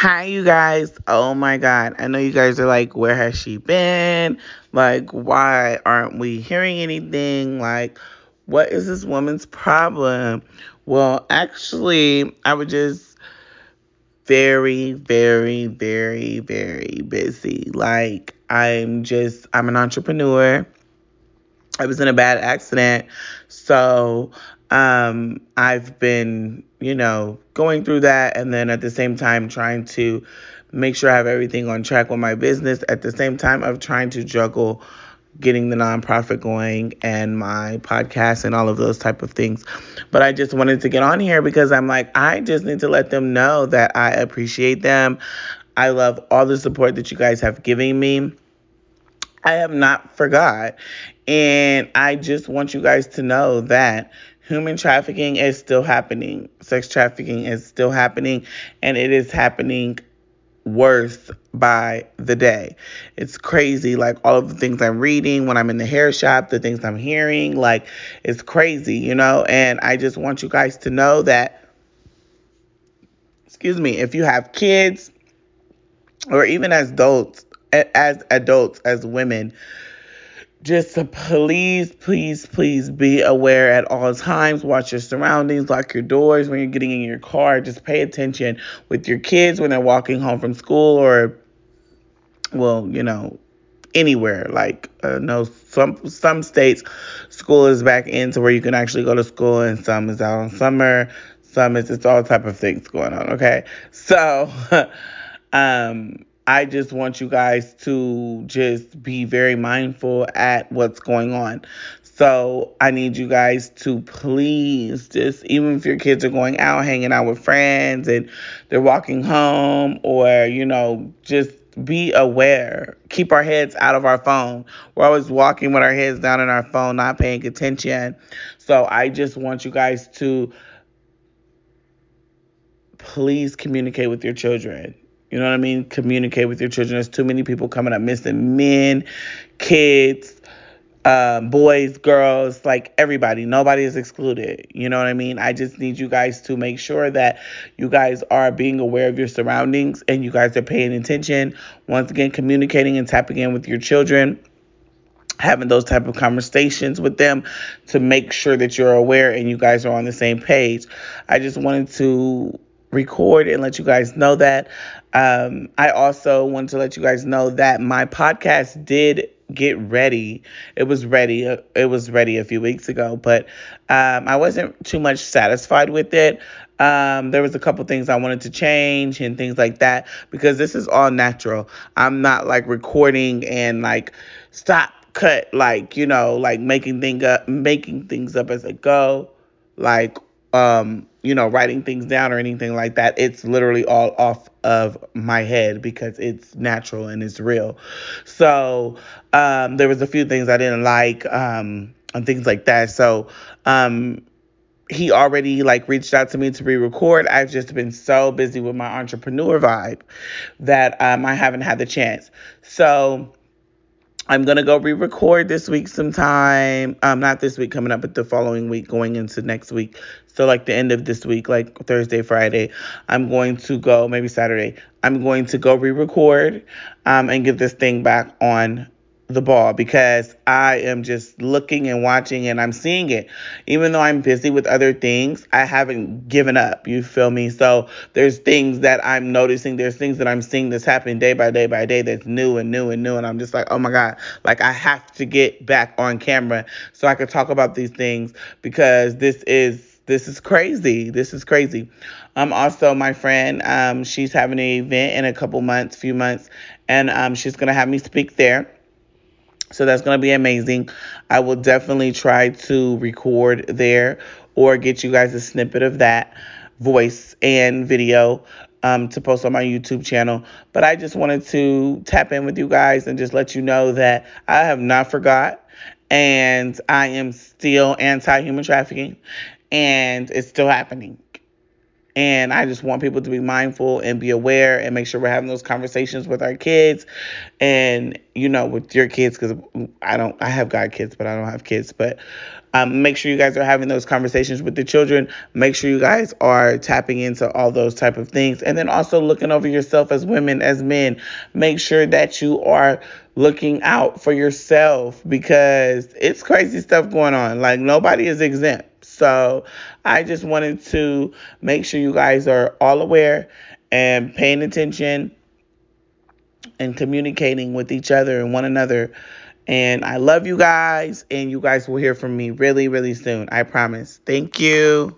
Hi, you guys. Oh my God. I know you guys are like, where has she been? Like, why aren't we hearing anything? Like, what is this woman's problem? Well, actually, I was just very, very, very, very busy. Like, I'm just, I'm an entrepreneur. I was in a bad accident. So, um, I've been, you know, going through that and then at the same time trying to make sure I have everything on track with my business. At the same time of trying to juggle getting the nonprofit going and my podcast and all of those type of things. But I just wanted to get on here because I'm like, I just need to let them know that I appreciate them. I love all the support that you guys have given me. I have not forgot. And I just want you guys to know that human trafficking is still happening. Sex trafficking is still happening and it is happening worse by the day. It's crazy like all of the things I'm reading when I'm in the hair shop, the things I'm hearing, like it's crazy, you know? And I just want you guys to know that excuse me, if you have kids or even as adults as adults as women just to please, please, please be aware at all times. Watch your surroundings, lock your doors when you're getting in your car. Just pay attention with your kids when they're walking home from school or, well, you know, anywhere. Like, uh, no, some some states, school is back into where you can actually go to school, and some is out on summer. Some is it's all type of things going on. Okay, so, um I just want you guys to just be very mindful at what's going on. So I need you guys to please just, even if your kids are going out, hanging out with friends and they're walking home or, you know, just be aware. Keep our heads out of our phone. We're always walking with our heads down in our phone, not paying attention. So I just want you guys to please communicate with your children. You know what I mean? Communicate with your children. There's too many people coming up missing men, kids, um, boys, girls, like everybody. Nobody is excluded. You know what I mean? I just need you guys to make sure that you guys are being aware of your surroundings and you guys are paying attention. Once again, communicating and tapping in with your children having those type of conversations with them to make sure that you're aware and you guys are on the same page. I just wanted to record and let you guys know that. Um, I also want to let you guys know that my podcast did get ready. It was ready. It was ready a few weeks ago, but um, I wasn't too much satisfied with it. Um, there was a couple things I wanted to change and things like that because this is all natural. I'm not like recording and like stop cut like you know like making thing up making things up as I go like um, you know, writing things down or anything like that. It's literally all off of my head because it's natural and it's real. So um, there was a few things I didn't like um, and things like that. So um, he already like reached out to me to re-record. I've just been so busy with my entrepreneur vibe that um, I haven't had the chance. So I'm gonna go re-record this week sometime. Um, not this week coming up, but the following week, going into next week. So like the end of this week, like Thursday, Friday, I'm going to go maybe Saturday. I'm going to go re-record, um, and get this thing back on the ball because I am just looking and watching and I'm seeing it. Even though I'm busy with other things, I haven't given up. You feel me? So there's things that I'm noticing, there's things that I'm seeing that's happening day by day by day that's new and new and new. And I'm just like, oh my God, like I have to get back on camera so I can talk about these things because this is this is crazy. This is crazy. Um, also, my friend, um, she's having an event in a couple months, few months, and um, she's gonna have me speak there. So that's going to be amazing. I will definitely try to record there or get you guys a snippet of that voice and video um, to post on my YouTube channel. But I just wanted to tap in with you guys and just let you know that I have not forgot and I am still anti human trafficking and it's still happening. And I just want people to be mindful and be aware and make sure we're having those conversations with our kids and, you know, with your kids, because I don't, I have god kids, but I don't have kids. But um, make sure you guys are having those conversations with the children. Make sure you guys are tapping into all those type of things. And then also looking over yourself as women, as men. Make sure that you are looking out for yourself because it's crazy stuff going on. Like nobody is exempt. So I just wanted to make sure you guys are all aware and paying attention and communicating with each other and one another. And I love you guys, and you guys will hear from me really, really soon. I promise. Thank you.